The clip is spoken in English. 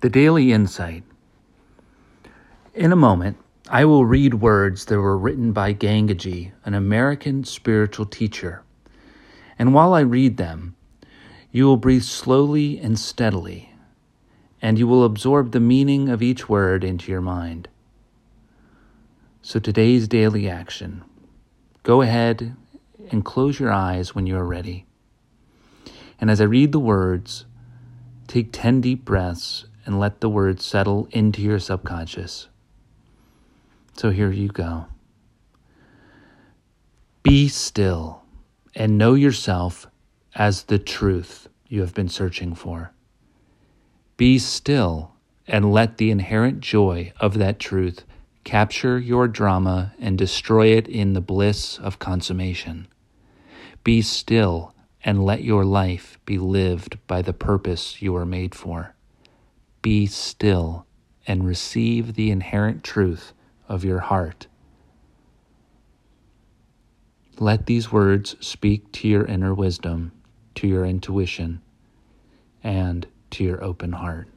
The Daily Insight. In a moment, I will read words that were written by Gangaji, an American spiritual teacher. And while I read them, you will breathe slowly and steadily, and you will absorb the meaning of each word into your mind. So, today's daily action go ahead and close your eyes when you are ready. And as I read the words, take 10 deep breaths and let the words settle into your subconscious. So here you go. Be still and know yourself as the truth you have been searching for. Be still and let the inherent joy of that truth capture your drama and destroy it in the bliss of consummation. Be still and let your life be lived by the purpose you were made for be still and receive the inherent truth of your heart. Let these words speak to your inner wisdom, to your intuition, and to your open heart.